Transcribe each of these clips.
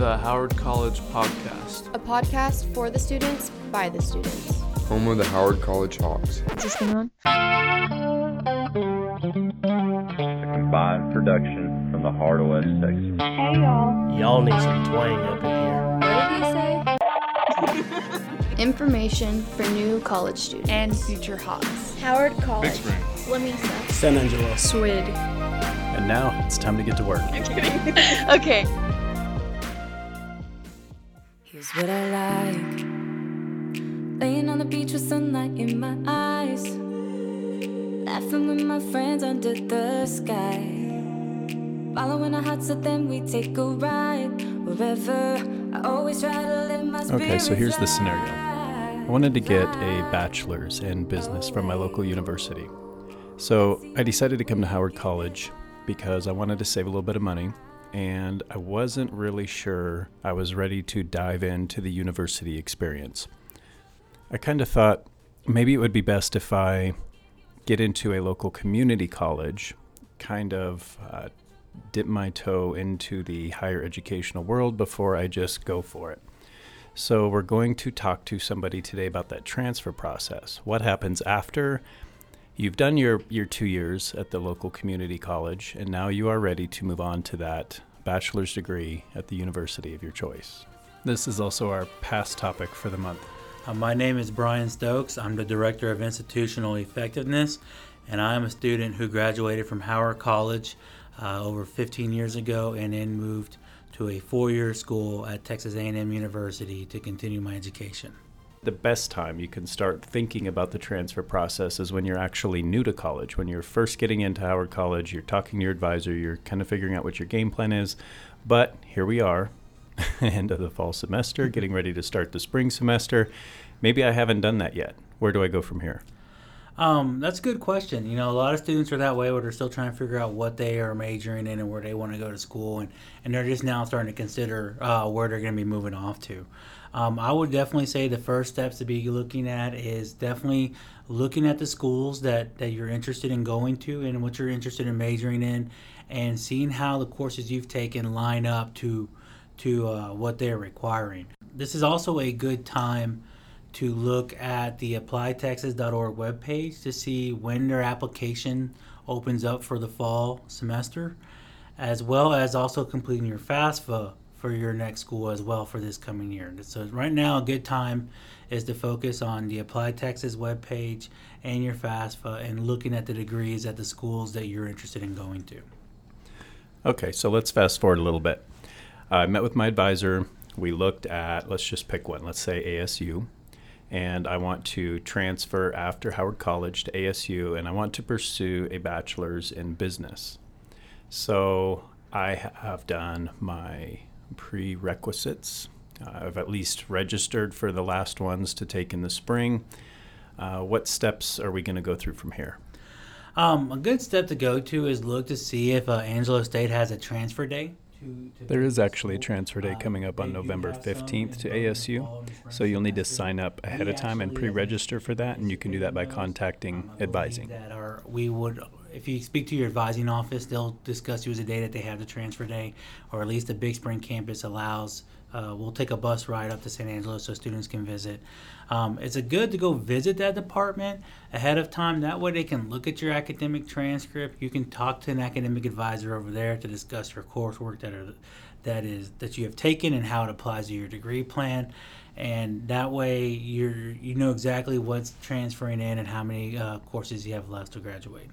the Howard College Podcast. a podcast for the students by the students. home of the Howard College Hawks. Is this going on? a combined production from the heart of West Texas. Y'all Y'all need some twang up in here. What did he say? Information for new college students and future Hawks. Howard College. Lamesa. San Angelo. Swid. And now it's time to get to work. I'm kidding. Okay. Here's what I like laying on the beach with sunlight in my eyes, laughing with my friends under the sky. Following our hearts, so then we take a ride wherever. I always try to live my Okay, so here's the scenario. I wanted to get a bachelor's in business from my local university. So I decided to come to Howard College because I wanted to save a little bit of money and I wasn't really sure I was ready to dive into the university experience. I kind of thought maybe it would be best if I get into a local community college, kind of uh, dip my toe into the higher educational world before I just go for it. So, we're going to talk to somebody today about that transfer process. What happens after you've done your, your two years at the local community college, and now you are ready to move on to that bachelor's degree at the university of your choice. This is also our past topic for the month. Uh, my name is Brian Stokes. I'm the Director of Institutional Effectiveness, and I am a student who graduated from Howard College uh, over 15 years ago and then moved to a four-year school at Texas A&M University to continue my education. The best time you can start thinking about the transfer process is when you're actually new to college. When you're first getting into Howard College, you're talking to your advisor, you're kind of figuring out what your game plan is. But here we are, end of the fall semester, getting ready to start the spring semester. Maybe I haven't done that yet. Where do I go from here? Um, that's a good question. You know, a lot of students are that way where they're still trying to figure out what they are majoring in and where they want to go to school, and, and they're just now starting to consider uh, where they're going to be moving off to. Um, I would definitely say the first steps to be looking at is definitely looking at the schools that, that you're interested in going to and what you're interested in majoring in, and seeing how the courses you've taken line up to to uh, what they're requiring. This is also a good time to look at the applytexas.org webpage to see when their application opens up for the fall semester, as well as also completing your FAFSA for your next school as well for this coming year. So right now, a good time is to focus on the Apply Texas webpage and your FAFSA and looking at the degrees at the schools that you're interested in going to. Okay, so let's fast forward a little bit. I met with my advisor. We looked at, let's just pick one, let's say ASU. And I want to transfer after Howard College to ASU, and I want to pursue a bachelor's in business. So I have done my prerequisites. Uh, I've at least registered for the last ones to take in the spring. Uh, what steps are we going to go through from here? Um, a good step to go to is look to see if uh, Angelo State has a transfer day. To, to There is actually a transfer day Uh, coming up on November 15th to in both the ASU. fall and spring So you'll need to sign up ahead of time and a- pre-register for that, and you can do that by contacting um, advising. That are, we would, if you speak to your advising office, they'll discuss you as a day that they have the transfer day, or at least the Big Spring campus allows. Uh, we'll take a bus ride up to San Angelo so students can visit. Um, it's a good to go visit that department ahead of time. That way they can look at your academic transcript. You can talk to an academic advisor over there to discuss your coursework that are that is that you have taken and how it applies to your degree plan and that way you're you know exactly what's transferring in and how many uh, courses you have left to graduate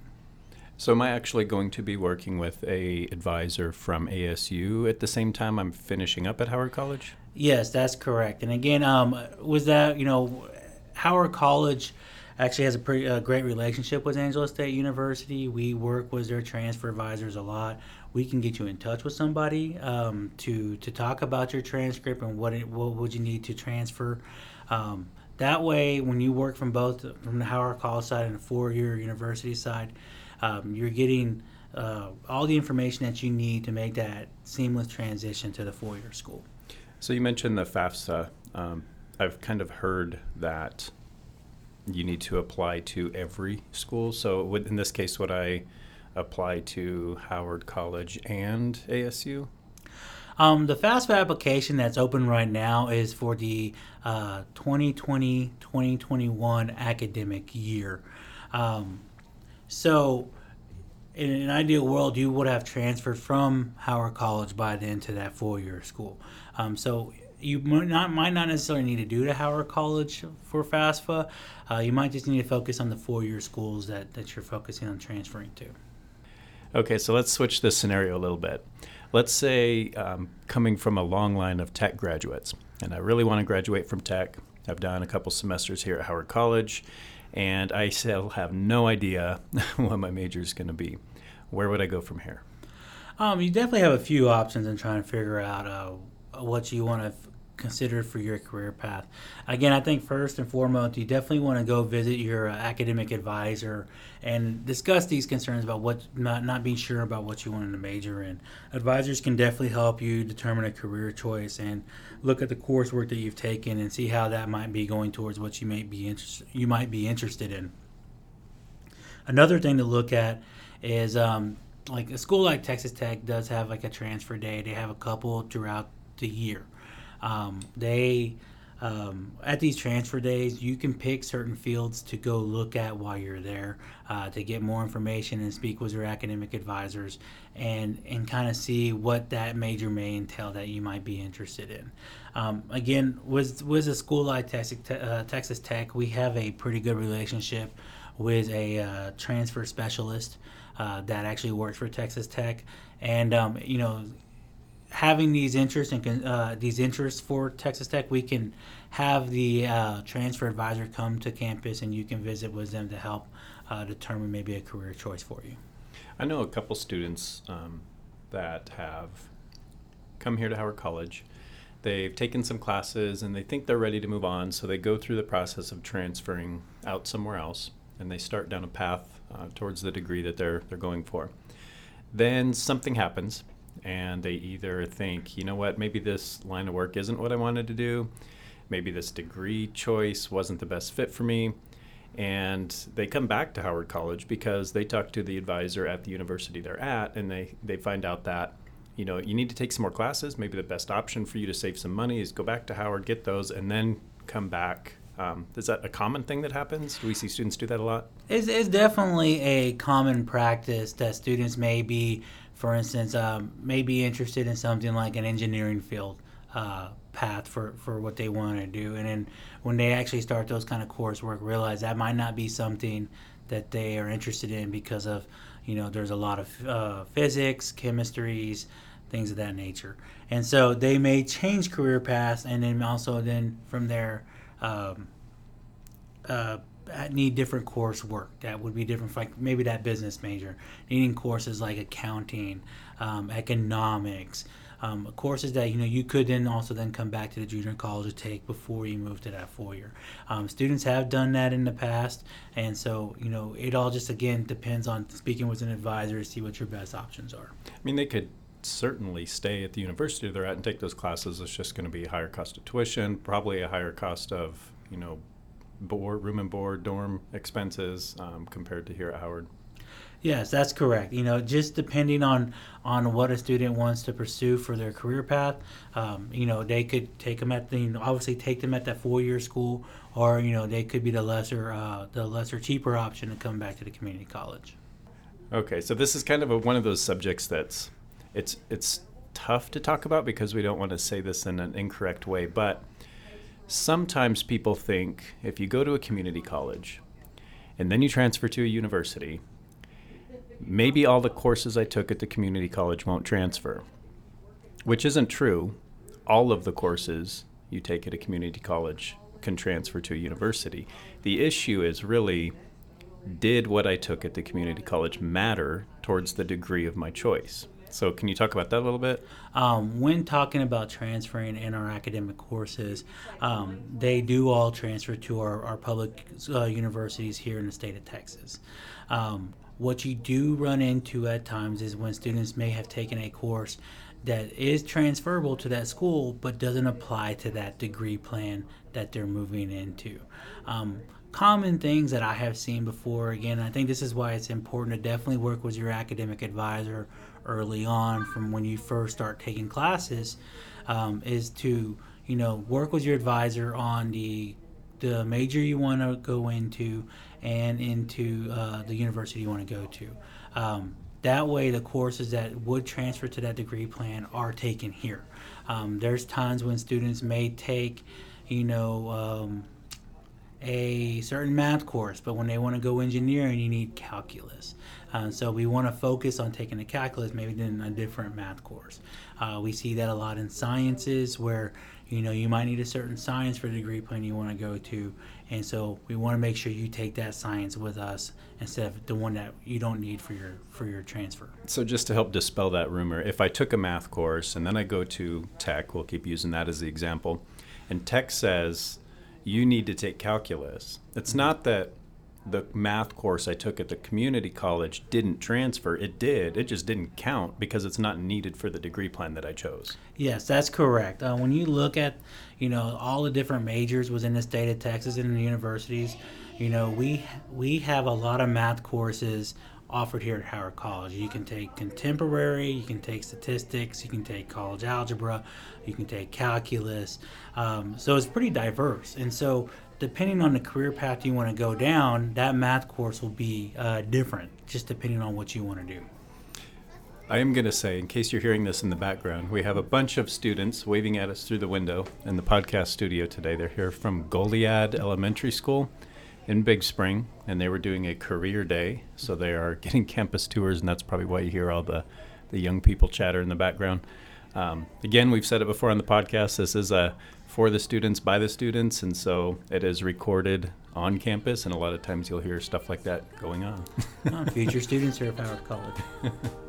So am I actually going to be working with a advisor from ASU at the same time I'm finishing up at Howard College? yes that's correct. And again um, was that you know howard college actually has a pretty uh, great relationship with angelo state university. We work with their transfer advisors a lot. We can get you in touch with somebody um, to to talk about your transcript and what it, what would you need to transfer. Um, that way when you work from both from the howard college side and the four-year university side um, you're getting uh, all the information that you need to make that seamless transition to the four-year school So you mentioned the FAFSA. Um, I've kind of heard that you need to apply to every school. So would, in this case, would I apply to Howard College and ASU? Um, the FAFSA application that's open right now is for the uh, 2020 2021 academic year. Um, so, in an ideal world, you would have transferred from Howard College by then to that four year school. Um, so, you might not, might not necessarily need to do to Howard College for FAFSA. Uh, you might just need to focus on the four year schools that, that you're focusing on transferring to. Okay, so let's switch this scenario a little bit. Let's say um, coming from a long line of tech graduates, and I really want to graduate from tech. I've done a couple semesters here at Howard College, and I still have no idea what my major is going to be. Where would I go from here? Um, you definitely have a few options in trying to figure out uh, what you want to considered for your career path. Again, I think first and foremost, you definitely want to go visit your uh, academic advisor and discuss these concerns about what not not being sure about what you want to major in. Advisors can definitely help you determine a career choice and look at the coursework that you've taken and see how that might be going towards what you may be inter- you might be interested in. Another thing to look at is um, like a school like Texas Tech does have like a transfer day. They have a couple throughout the year. Um, they um, at these transfer days, you can pick certain fields to go look at while you're there uh, to get more information and speak with your academic advisors and and kind of see what that major may entail that you might be interested in. Um, again, with with a school like Texas, uh, Texas Tech, we have a pretty good relationship with a uh, transfer specialist uh, that actually works for Texas Tech, and um, you know having these interests and uh, these interests for Texas Tech, we can have the uh, transfer advisor come to campus and you can visit with them to help uh, determine maybe a career choice for you. I know a couple students um, that have come here to Howard College. They've taken some classes and they think they're ready to move on, so they go through the process of transferring out somewhere else and they start down a path uh, towards the degree that they're they're going for. Then something happens and they either think, you know what, maybe this line of work isn't what I wanted to do, maybe this degree choice wasn't the best fit for me, and they come back to Howard College because they talk to the advisor at the university they're at, and they they find out that you know you need to take some more classes. Maybe the best option for you to save some money is go back to Howard, get those, and then come back um, is that a common thing that happens? Do we see students do that a lot? It's, it's definitely a common practice that students may be for instance, um, may be interested in something like an engineering field uh, path for, for what they want to do. And then when they actually start those kind of coursework, realize that might not be something that they are interested in because of, you know, there's a lot of uh, physics, chemistries, things of that nature. And so they may change career paths and then also then from there, um, uh, need different coursework that would be different like maybe that business major. Needing courses like accounting um, economics um, courses that you know you could then also then come back to the junior college to take before you move to that four year. Um, students have done that in the past and so you know it all just again depends on speaking with an advisor to see what your best options are. I mean they could certainly stay at the university they're at and take those classes. It's just going to be a higher cost of tuition probably a higher cost of you know board, room and board, dorm expenses um, compared to here at Howard. Yes, that's correct. You know, just depending on on what a student wants to pursue for their career path, um, you know, they could take them at the you know, obviously take them at that four year school, or you know, they could be the lesser uh, the lesser cheaper option to come back to the community college. Okay, so this is kind of a, one of those subjects that's it's it's tough to talk about because we don't want to say this in an incorrect way, but sometimes people think if you go to a community college and then you transfer to a university, maybe all the courses I took at the community college won't transfer, which isn't true. All of the courses you take at a community college can transfer to a university. The issue is really did what I took at the community college matter towards the degree of my choice? So, can you talk about that a little bit? Um, when talking about transferring in our academic courses, um, they do all transfer to our, our public uh, universities here in the state of Texas. Um, what you do run into at times is when students may have taken a course that is transferable to that school but doesn't apply to that degree plan that they're moving into. Um, common things that I have seen before. Again, I think this is why it's important to definitely work with your academic advisor early on from when you first start taking classes um, is to you know work with your advisor on the the major you want to go into and into uh, the university you want to go to. Um, that way, the courses that would transfer to that degree plan are taken here. Um, there's times when students may take, you know, um, a certain math course, but when they want to go engineering, you need calculus. Uh, so we want to focus on taking a calculus, maybe than a different math course. Uh, we see that a lot in sciences, where you know you might need a certain science for the degree plan you want to go to, and so we want to make sure you take that science with us instead of the one that you don't need for your for your transfer. So just to help dispel that rumor, if I took a math course and then I go to tech, we'll keep using that as the example, and tech says you need to take calculus. It's not that the math course I took at the community college didn't transfer. It did. It just didn't count because it's not needed for the degree plan that I chose. Yes, that's correct. Uh, when you look at, you know, all the different majors within the state of Texas and the universities, you know, we we have a lot of math courses offered here at Howard College. You can take contemporary, you can take statistics, you can take college algebra, you can take calculus. Um, so it's pretty diverse. And so, depending on the career path you want to go down, that math course will be uh, different, just depending on what you want to do. I am going to say, in case you're hearing this in the background, we have a bunch of students waving at us through the window in the podcast studio today. They're here from Goliad Elementary School in Big Spring, and they were doing a career day. So they are getting campus tours, and that's probably why you hear all the, the young people chatter in the background. Um, again, we've said it before on the podcast. This is a for the students by the students, and so it is recorded on campus. And a lot of times you'll hear stuff like that going on. oh, future students here at Howard College.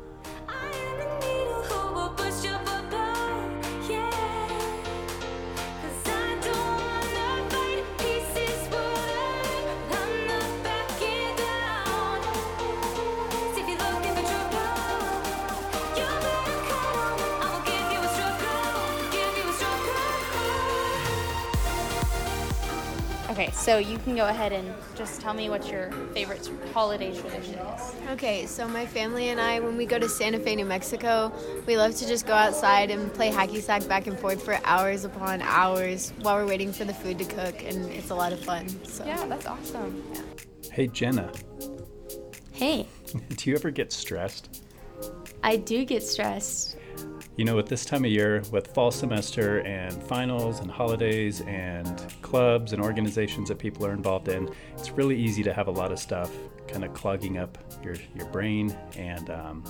Okay, so you can go ahead and just tell me what your favorite holiday tradition is. Okay, so my family and I, when we go to Santa Fe, New Mexico, we love to just go outside and play hacky sack back and forth for hours upon hours while we're waiting for the food to cook, and it's a lot of fun. So. Yeah, that's awesome. Yeah. Hey, Jenna. Hey. Do you ever get stressed? I do get stressed you know, at this time of year, with fall semester and finals and holidays and clubs and organizations that people are involved in, it's really easy to have a lot of stuff kind of clogging up your, your brain and um,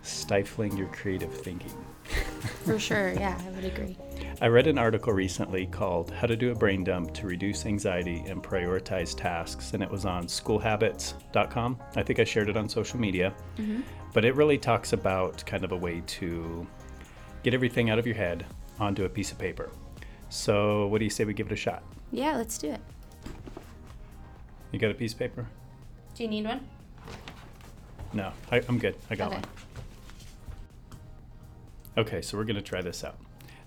stifling your creative thinking. For sure, yeah, I would agree. I read an article recently called How to Do a Brain Dump to Reduce Anxiety and Prioritize Tasks, and it was on schoolhabits.com. I think I shared it on social media. Mm-hmm. But it really talks about kind of a way to get everything out of your head onto a piece of paper. So, what do you say we give it a shot? Yeah, let's do it. You got a piece of paper? Do you need one? No, I, am good. I got okay. one. Okay, so we're going to try this out.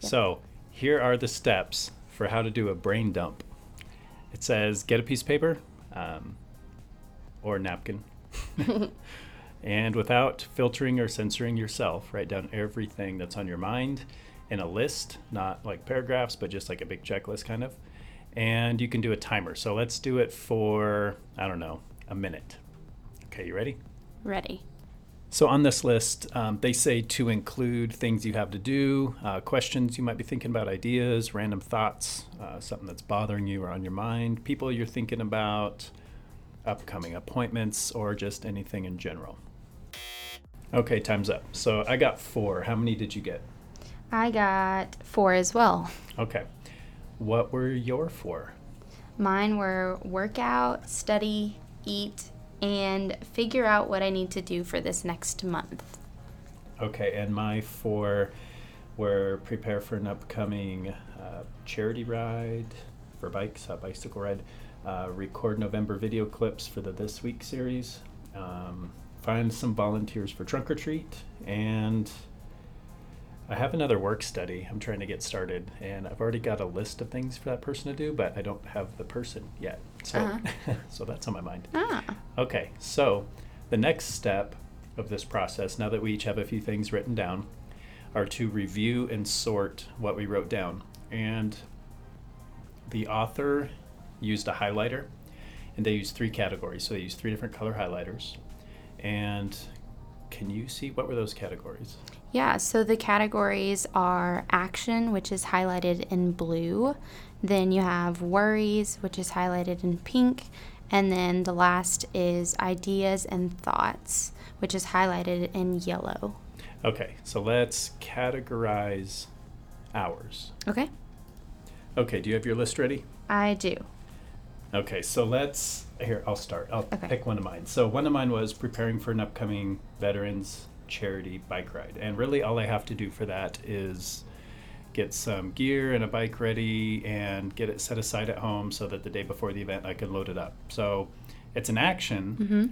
Yep. So, here are the steps for how to do a brain dump. It says get a piece of paper um, or a napkin. And without filtering or censoring yourself, write down everything that's on your mind in a list, not like paragraphs, but just like a big checklist kind of. And you can do a timer. So let's do it for, I don't know, a minute. Okay, you ready? Ready. So on this list, um, they say to include things you have to do, uh, questions you might be thinking about, ideas, random thoughts, uh, something that's bothering you or on your mind, people you're thinking about, upcoming appointments, or just anything in general. Okay, time's up. So I got four. How many did you get? I got four as well. Okay. What were your four? Mine were workout, study, eat, and figure out what I need to do for this next month. Okay, and my four were prepare for an upcoming uh, charity ride for bikes, a bicycle ride, uh, record November video clips for the This Week series, um, find some volunteers for trunk or treat, and I have another work study I'm trying to get started, and I've already got a list of things for that person to do, but I don't have the person yet. So, uh-huh. so that's on my mind. Ah. Okay, so the next step of this process, now that we each have a few things written down, are to review and sort what we wrote down. And the author used a highlighter, and they used three categories. So they used three different color highlighters. And can you see what were those categories? Yeah, so the categories are action, which is highlighted in blue. Then you have worries, which is highlighted in pink. And then the last is ideas and thoughts, which is highlighted in yellow. Okay, so let's categorize ours. Okay. Okay, do you have your list ready? I do. Okay, so let's here. I'll start. I'll Okay. pick one of mine. So one of mine was preparing for an upcoming veterans charity bike ride, and really all I have to do for that is get some gear and a bike ready and get it set aside at home so that the day before the event I can load it up. So it's an action, Mm-hmm.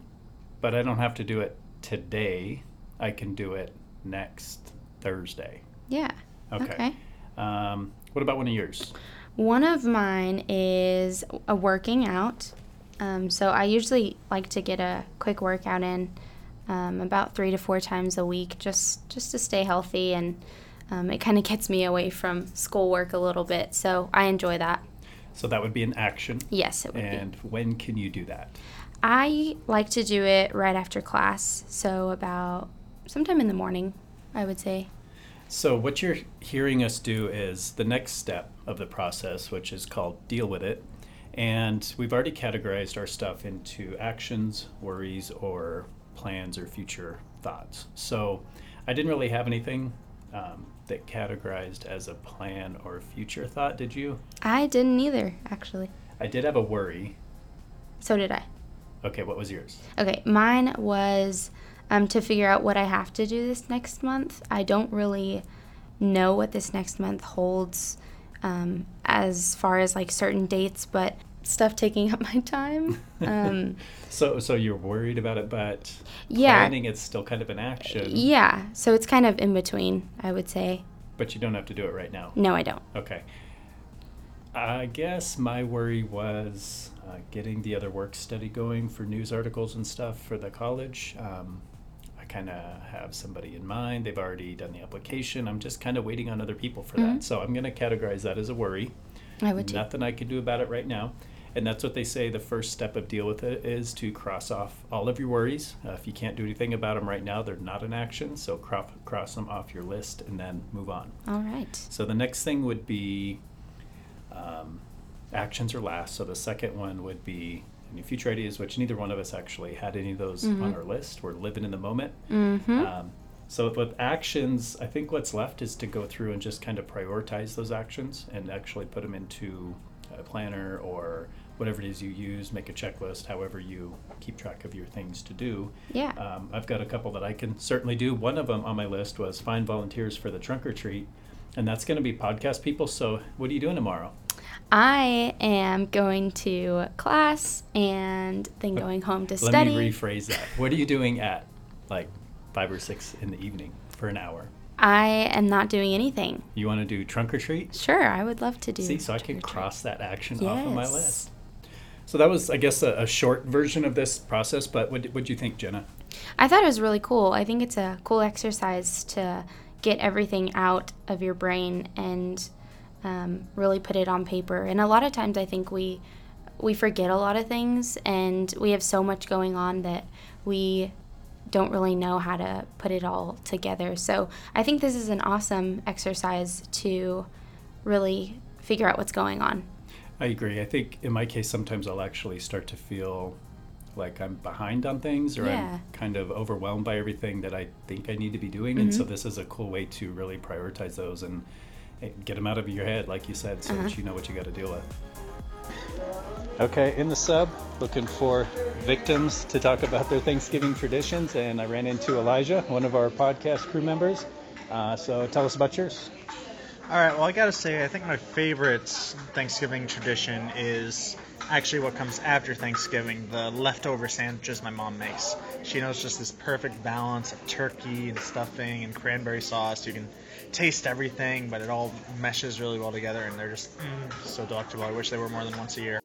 but I don't have to do it today. I can do it next Thursday. Yeah. Okay. Okay. Um, what about one of yours? One of mine is a working out. Um, so I usually like to get a quick workout in um, about three to four times a week, just just to stay healthy, and um, it kind of gets me away from schoolwork a little bit. So I enjoy that. So that would be an action. Yes, it would And be. when can you do that? I like to do it right after class, so about sometime in the morning, I would say. So, what you're hearing us do is the next step of the process, which is called deal with it. And we've already categorized our stuff into actions, worries, or plans or future thoughts. So, I didn't really have anything um, that categorized as a plan or future thought, did you? I didn't either, actually. I did have a worry. So did I. Okay, what was yours? Okay, mine was um, to figure out what I have to do this next month. I don't really know what this next month holds um, as far as like certain dates, but stuff taking up my time. Um, So, so you're worried about it, but Yeah. planning it's still kind of an action, yeah, so it's kind of in between, I would say. but you don't have to do it right now. No, I don't. Okay. I guess my worry was uh, getting the other work study going for news articles and stuff for the college. Um, kind of have somebody in mind. They've already done the application. I'm just kind of waiting on other people for that. So I'm going to categorize that as a worry. I would too. Nothing I can do about it right now. And that's what they say the first step of deal with it is to cross off all of your worries. Uh, if you can't do anything about them right now, they're not an action. So cross, cross them off your list and then move on. All right. So the next thing would be um, actions are last. So the second one would be any future ideas, which neither one of us actually had any of those on our list. We're living in the moment. Mm-hmm. Um, so with actions, I think what's left is to go through and just kind of prioritize those actions and actually put them into a planner or whatever it is you use. Make a checklist, however you keep track of your things to do. Yeah. Um, I've got a couple that I can certainly do. One of them on my list was find volunteers for the trunk or treat, and that's going to be podcast people. So what are you doing tomorrow? I am going to class and then going home to Let study. Let me rephrase that. What are you doing at like five or six in the evening for an hour? I am not doing anything. You want to do trunk or treat? Sure, I would love to do. See, so I can trick or treat. cross that action off of my list. So that was, I guess, a, a short version of this process. But what would you think, Jenna? I thought it was really cool. I think it's a cool exercise to get everything out of your brain and um, really put it on paper. And a lot of times, I think we we forget a lot of things, and we have so much going on that we don't really know how to put it all together. So I think this is an awesome exercise to really figure out what's going on. I agree. I think in my case, sometimes I'll actually start to feel like I'm behind on things or Yeah. I'm kind of overwhelmed by everything that I think I need to be doing. And so this is a cool way to really prioritize those and get them out of your head, like you said, so that you know what you got to deal with. Okay, in the sub, looking for victims to talk about their Thanksgiving traditions, and I ran into Elijah, one of our podcast crew members. Uh, so tell us about yours. All right. Well, I gotta say, I think my favorite Thanksgiving tradition is actually what comes after Thanksgiving: the leftover sandwiches my mom makes. She knows just this perfect balance of turkey and stuffing and cranberry sauce. You can taste everything, but it all meshes really well together, and they're just mm, so delectable. I wish they were more than once a year.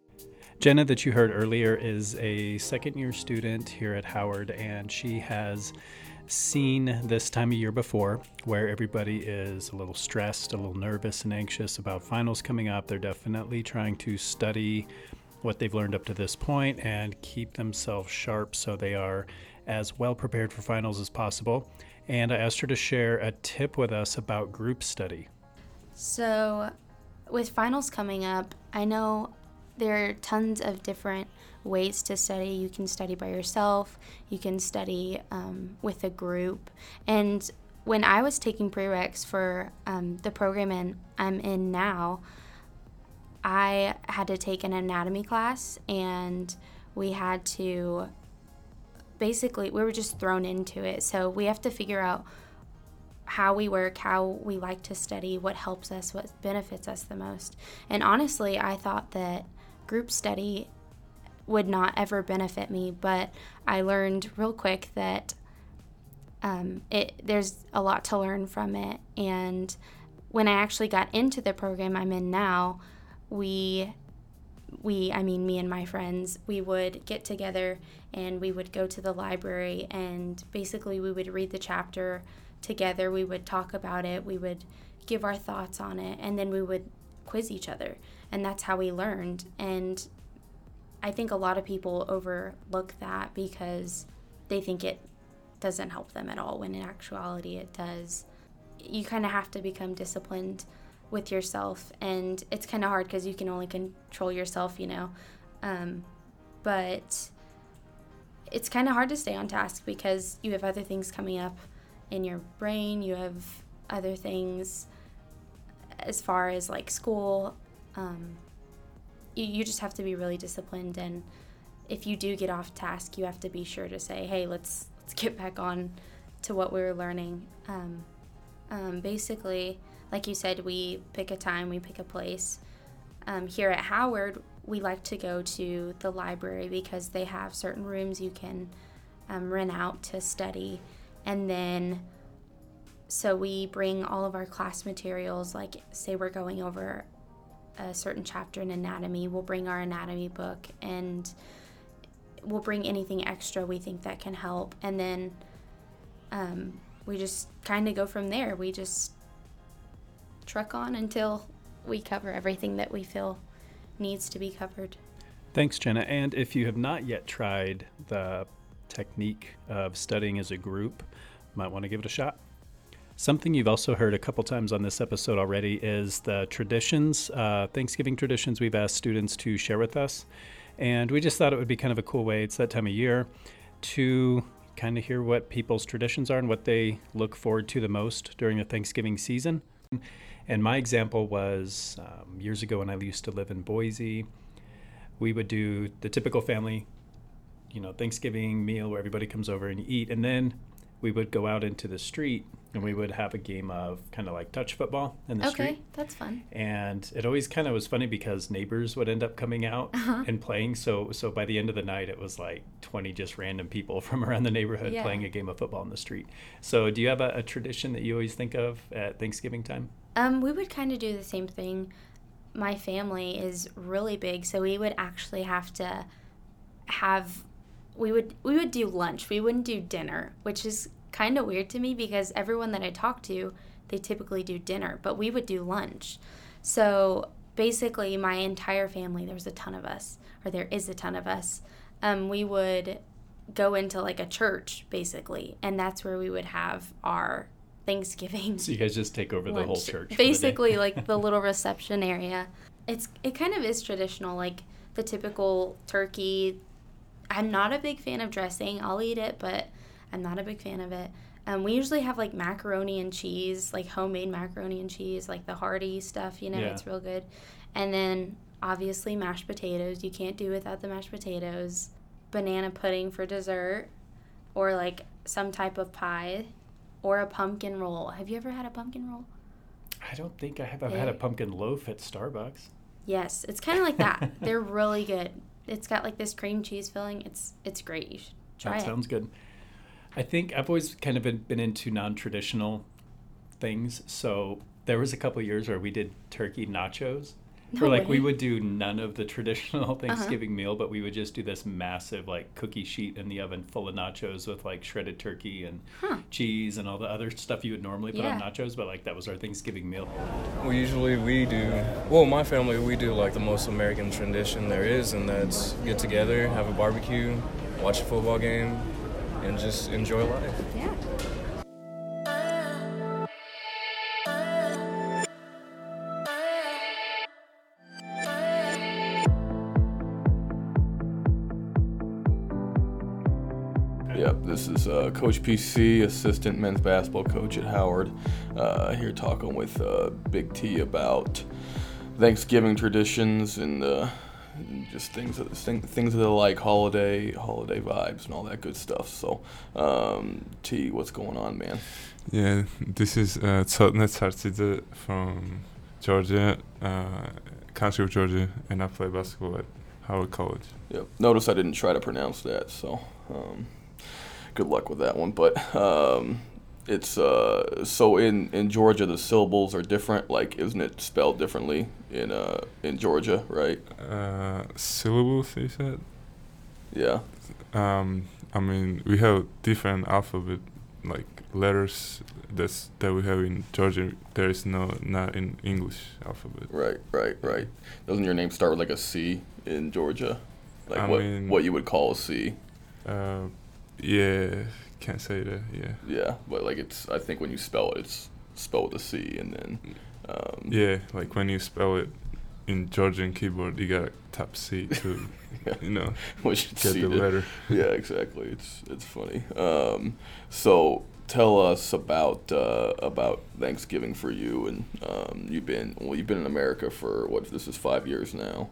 Jenna, that you heard earlier, is a second year student here at Howard, and she has seen this time of year before where everybody is a little stressed, a little nervous, and anxious about finals coming up. They're definitely trying to study what they've learned up to this point and keep themselves sharp so they are as well prepared for finals as possible. And I asked her to share a tip with us about group study. So, with finals coming up, I know there are tons of different ways to study. You can study by yourself, you can study um, with a group. And when I was taking prereqs for um, the program in, I'm in now, I had to take an anatomy class and we had to basically, we were just thrown into it. So we have to figure out how we work, how we like to study, what helps us, what benefits us the most. And honestly, I thought that group study would not ever benefit me, but I learned real quick that um, it there's a lot to learn from it. And when I actually got into the program I'm in now, we we I mean me and my friends, we would get together and we would go to the library and basically we would read the chapter together. We would talk about it. We would give our thoughts on it and then we would quiz each other. And that's how we learned. And I think a lot of people overlook that because they think it doesn't help them at all when in actuality it does. You kind of have to become disciplined with yourself and it's kind of hard because you can only control yourself, you know. Um, but it's kind of hard to stay on task because you have other things coming up in your brain, you have other things as far as like school. Um, you, you just have to be really disciplined and if you do get off task you have to be sure to say hey let's let's get back on to what we were learning um, um, basically like you said we pick a time we pick a place um, here at howard we like to go to the library because they have certain rooms you can um, rent out to study and then so we bring all of our class materials like say we're going over a certain chapter in anatomy, we'll bring our anatomy book and we'll bring anything extra we think that can help. And then um, we just kind of go from there. We just truck on until we cover everything that we feel needs to be covered. Thanks, Jenna. And if you have not yet tried the technique of studying as a group, might want to give it a shot. Something you've also heard a couple times on this episode already is the traditions, uh, Thanksgiving traditions we've asked students to share with us. And we just thought it would be kind of a cool way, it's that time of year, to kind of hear what people's traditions are and what they look forward to the most during the Thanksgiving season. And my example was um, years ago when I used to live in Boise, we would do the typical family, you know, Thanksgiving meal where everybody comes over and you eat. And then we would go out into the street and we would have a game of kind of like touch football in the okay, street. Okay, that's fun. And it always kind of was funny because neighbors would end up coming out uh-huh. and playing. So so by the end of the night, it was like twenty just random people from around the neighborhood yeah. playing a game of football in the street. So do you have a, a tradition that you always think of at Thanksgiving time? Um, we would kind of do the same thing. My family is really big, so we would actually have to have we would we would do lunch. We wouldn't do dinner, which is kind of weird to me because everyone that I talk to, they typically do dinner, but we would do lunch. So basically, my entire family, there was a ton of us, or there is a ton of us, um, we would go into like a church basically, and that's where we would have our Thanksgiving. So you guys just take over lunch. the whole church. Basically, the like the little reception area. It's it kind of is traditional, like the typical turkey. I'm not a big fan of dressing. I'll eat it, but I'm not a big fan of it. Um, we usually have like macaroni and cheese, like homemade macaroni and cheese, like the hearty stuff. You know, yeah. it's real good. And then obviously mashed potatoes. You can't do without the mashed potatoes. Banana pudding for dessert, or like some type of pie, or a pumpkin roll. Have you ever had a pumpkin roll? I don't think I have. I've had a pumpkin loaf at Starbucks. Yes, it's kind of like that. They're really good. It's got like this cream cheese filling. It's it's great. You should try that it. sounds good. I think I've always kind of been, been into non-traditional things. So there was a couple years where we did turkey nachos, For like we would do none of the traditional uh-huh. Thanksgiving meal, but we would just do this massive like cookie sheet in the oven full of nachos with like shredded turkey and Huh. cheese and all the other stuff you would normally put on nachos. But like that was our Thanksgiving meal. Well, usually we do. Well, my family we do like the most American tradition there is, and that's get together, have a barbecue, watch a football game, and just enjoy life. Yep, this is uh, Coach PC, assistant men's basketball coach at Howard. Uh, here talking with uh, Big T about Thanksgiving traditions and uh, just things that things that are like holiday holiday vibes and all that good stuff. So, um, T, what's going on, man? Yeah, this is uh, from Georgia, uh, country of Georgia, and I play basketball at Howard College. Yep. Notice I didn't try to pronounce that, so um, good luck with that one. But um, it's uh, so in in Georgia the syllables are different. Like, isn't it spelled differently in uh in Georgia, right? Uh, syllables, you said? Yeah. Um, I mean, we have different alphabet, like letters that's that we have in Georgia. There is no not in English alphabet. Right, right, right. Doesn't your name start with like a C in Georgia? Like I what mean- what you would call a C? Uh, yeah, can't say that. Yeah. Yeah, but like it's I think when you spell it, it's spelled with a C, and then um, Yeah, like when you spell it in Georgian keyboard, you gotta tap C to, you know, Which get the letter. Yeah, exactly. It's it's funny. Um, so tell us about uh, about Thanksgiving for you, and um, you've been well, you've been in America for what? This is five years now.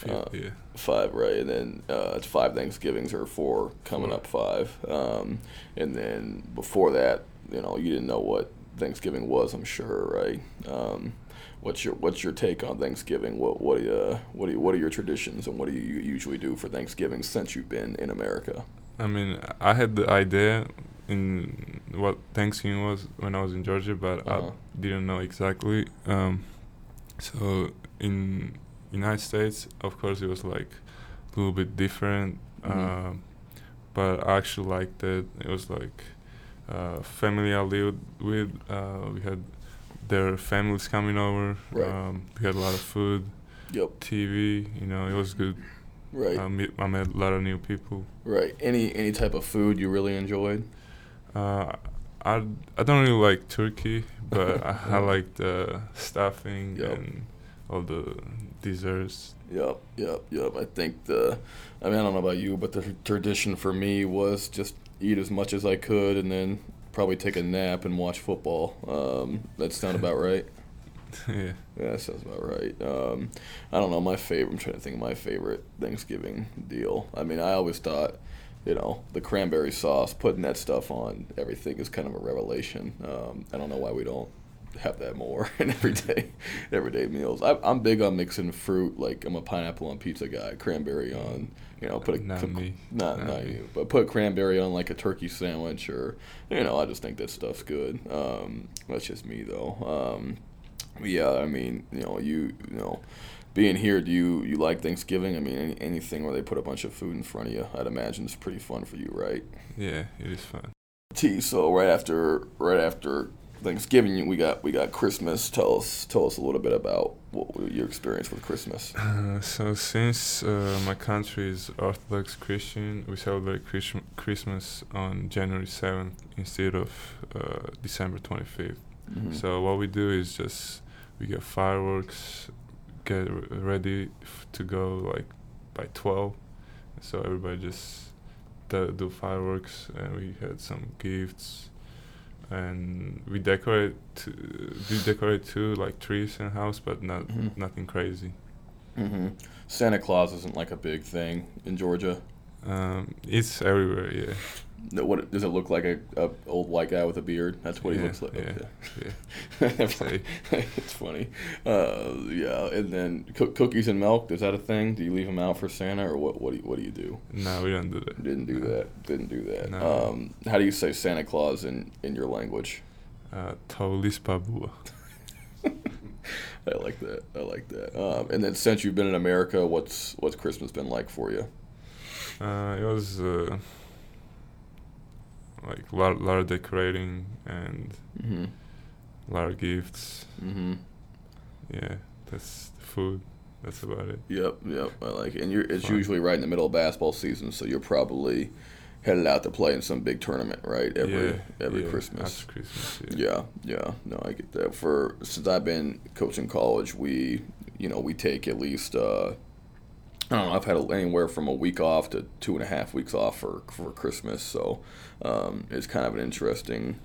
If you- Uh, yeah. Five, right? And then uh, it's five Thanksgivings or four coming Four. up five. Um, and then before that, you know, you didn't know what Thanksgiving was. I'm sure, right? Um, what's your What's your take on Thanksgiving? What What uh, What are you, What are your traditions, and what do you usually do for Thanksgiving since you've been in America? I mean, I had the idea in what Thanksgiving was when I was in Georgia, but Uh-huh. I didn't know exactly. Um, so in United States, of course, it was like a little bit different. Mhm. Um, but I actually liked it. It was like uh, family I lived with. Uh, we had their families coming over. Right. Um, we had a lot of food. Yep. TV. You know, it was good. Right. I met, I met a lot of new people. Right. Any Any type of food you really enjoyed? Uh, I, I don't really like turkey, but I, I like the stuffing Yep. and all the desserts. Yep, yep, yep. I think the, I mean, I don't know about you, but the tradition for me was just eat as much as I could and then probably take a nap and watch football. Um, that sound about right? yeah. Yeah, that sounds about right. Um, I don't know. My favorite, I'm trying to think of my favorite Thanksgiving deal. I mean, I always thought, you know, the cranberry sauce, putting that stuff on everything is kind of a revelation. Um, I don't know why we don't have that more in everyday everyday meals. I, I'm big on mixing fruit. Like I'm a pineapple on pizza guy. Cranberry on, you know, put a Not some- me. not Not not me. you, but put cranberry on like a turkey sandwich or, you know, I just think that stuff's good. Um, that's just me though. Um, yeah, I mean, you know, you you know, being here, do you you like Thanksgiving? I mean, any, anything where they put a bunch of food in front of you, I'd imagine is pretty fun for you, right? Yeah, it is fun. T. So right after right after Thanksgiving, we got we got Christmas. Tell us tell us a little bit about what your experience with Christmas. Uh, so since uh, my country is Orthodox Christian, we celebrate Christ- Christmas on January 7th instead of uh, December 25th. Mhm. So what we do is just we get fireworks, get r- ready f- to go like by 12. So everybody just do, do fireworks, and we had some gifts, and we decorate. To, we decorate too, like trees in house, but not Mhm. nothing crazy. hmm Santa Claus isn't like a big thing in Georgia. Um, it's everywhere, yeah. No, what does it look like? A, a old white guy with a beard? That's what he looks like. yeah, Okay. it's funny. Uh, yeah, and then coo- cookies and milk. Is that a thing? Do you leave them out for Santa, or what? What do you, what do you do? No, we don't do that. Didn't do that. Didn't do that. No. Um, how do you say Santa Claus in in your language? Uh, Tovlis Babua. I like that. I like that. Um, and then since you've been in America, what's what's Christmas been like for you? Uh, it was uh, like a lot, lot of decorating and Mhm. a lot of gifts. Mm-hmm. Yeah, that's the food. That's about it. Yep, yep. I like it. And you're, it's Fun. usually right in the middle of basketball season, so you're probably headed out to play in some big tournament, right? Every Yeah, every yeah, Christmas. Christmas, yeah. yeah, yeah. No, I get that. For since I've been coaching college, we you know we take at least uh, I don't know. I've had anywhere from a week off to two and a half weeks off for for Christmas, so um, it's kind of an interesting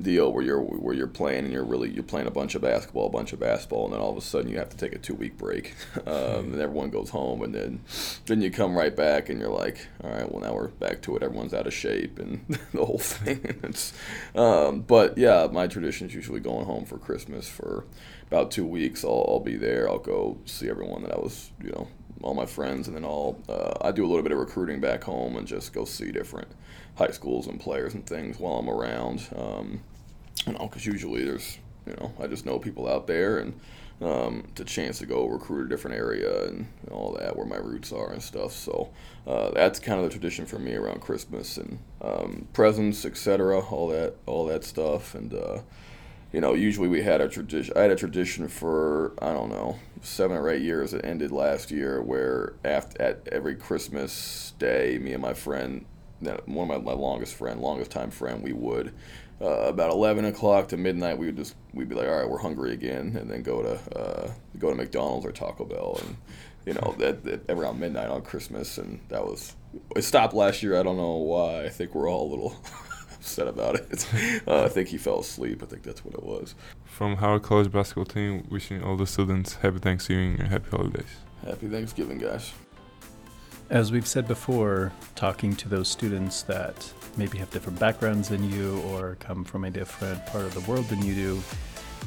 deal where you're where you're playing and you're really you're playing a bunch of basketball, a bunch of basketball, and then all of a sudden you have to take a two week break, um, and everyone goes home, and then then you come right back and you're like, all right, well now we're back to it. Everyone's out of shape and the whole thing. it's, um, but yeah, my tradition is usually going home for Christmas for about two weeks. I'll, I'll be there. I'll go see everyone that I was, you know, all my friends, and then I'll uh, I do a little bit of recruiting back home and just go see different high schools and players and things while I'm around. Um, you know, because usually there's, you know, I just know people out there and um, it's a chance to go recruit a different area and all that where my roots are and stuff. So uh, that's kind of the tradition for me around Christmas and um, presents, etc. All that, all that stuff, and uh, you know, usually we had a tradition. I had a tradition for I don't know seven or eight years. It ended last year, where after at every Christmas day, me and my friend, one of my, my longest friend, longest time friend, we would uh, about eleven o'clock to midnight. We would just we'd be like, all right, we're hungry again, and then go to uh, go to McDonald's or Taco Bell, and you know that, that around midnight on Christmas, and that was it stopped last year. I don't know why. I think we're all a little. Upset about it. Uh, I think he fell asleep. I think that's what it was. From Howard College basketball team, wishing all the students happy Thanksgiving and happy holidays. Happy Thanksgiving, guys. As we've said before, talking to those students that maybe have different backgrounds than you or come from a different part of the world than you do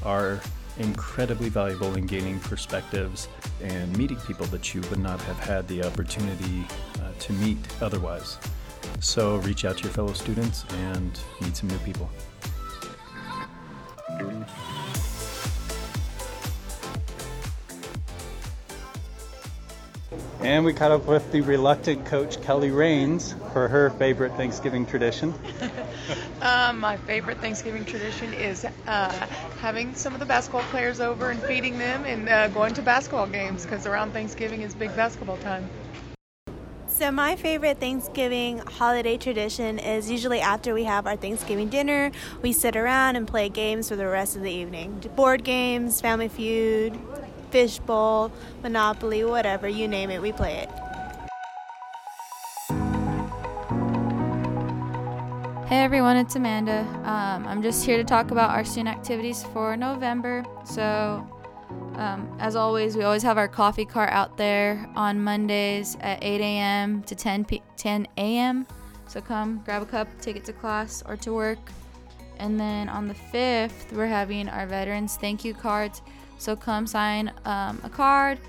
are incredibly valuable in gaining perspectives and meeting people that you would not have had the opportunity uh, to meet otherwise. So reach out to your fellow students and meet some new people. And we caught up with the reluctant coach Kelly Rains for her favorite Thanksgiving tradition. Um, my favorite Thanksgiving tradition is uh, having some of the basketball players over and feeding them and uh, going to basketball games because around Thanksgiving is big basketball time. So, my favorite Thanksgiving holiday tradition is usually after we have our Thanksgiving dinner, we sit around and play games for the rest of the evening. Board games, Family Feud, Fishbowl, Monopoly, whatever, you name it, we play it. Hey everyone, it's Amanda. Um, I'm just here to talk about our student activities for November. So, um, as always, we always have our coffee cart out there on Mondays at 8 a.m. to 10 p- 10 a.m. So come grab a cup, take it to class or to work. And then on the 5th, we're having our veterans thank you cards. So come sign um, a card,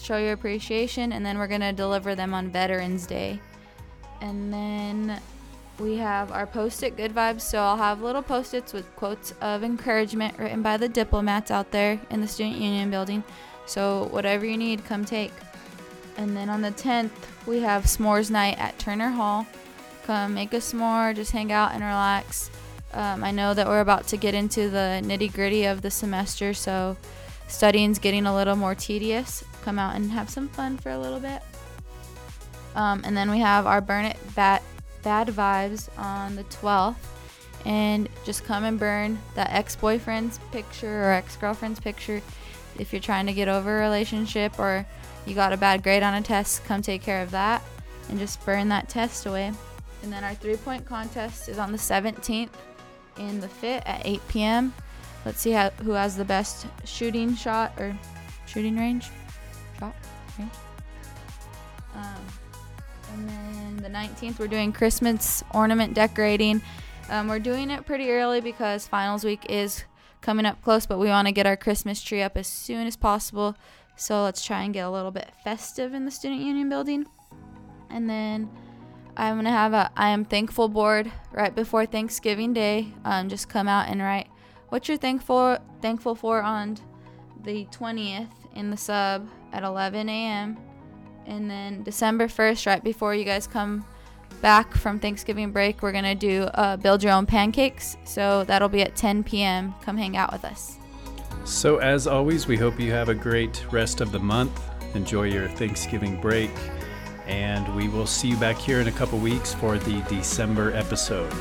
show your appreciation, and then we're gonna deliver them on Veterans Day. And then we have our post-it good vibes so i'll have little post-its with quotes of encouragement written by the diplomats out there in the student union building. So whatever you need come take. And then on the 10th we have s'mores night at turner hall. Come make a s'more just hang out and relax. Um, i know that we're about to get into the nitty-gritty of the semester so studying's getting a little more tedious. Come out and have some fun for a little bit. Um, and then we have our burn it bat bad vibes on the 12th and just come and burn that ex-boyfriend's picture or ex-girlfriend's picture if you're trying to get over a relationship or you got a bad grade on a test come take care of that and just burn that test away. And then our three point contest is on the 17th in the fit at 8 p.m let's see how, who has the best shooting shot or shooting range? Shot? Range? Um, the 19th, we're doing Christmas ornament decorating. Um, we're doing it pretty early because finals week is coming up close, but we want to get our Christmas tree up as soon as possible. So let's try and get a little bit festive in the Student Union building. And then I'm going to have a I am thankful board right before Thanksgiving Day. Um, just come out and write what you're thankful thankful for on the 20th in the sub at 11 a.m. And then December 1st, right before you guys come back from Thanksgiving break, we're going to do uh, build your own pancakes. So that'll be at 10 p.m. Come hang out with us. So, as always, we hope you have a great rest of the month. Enjoy your Thanksgiving break. And we will see you back here in a couple weeks for the December episode.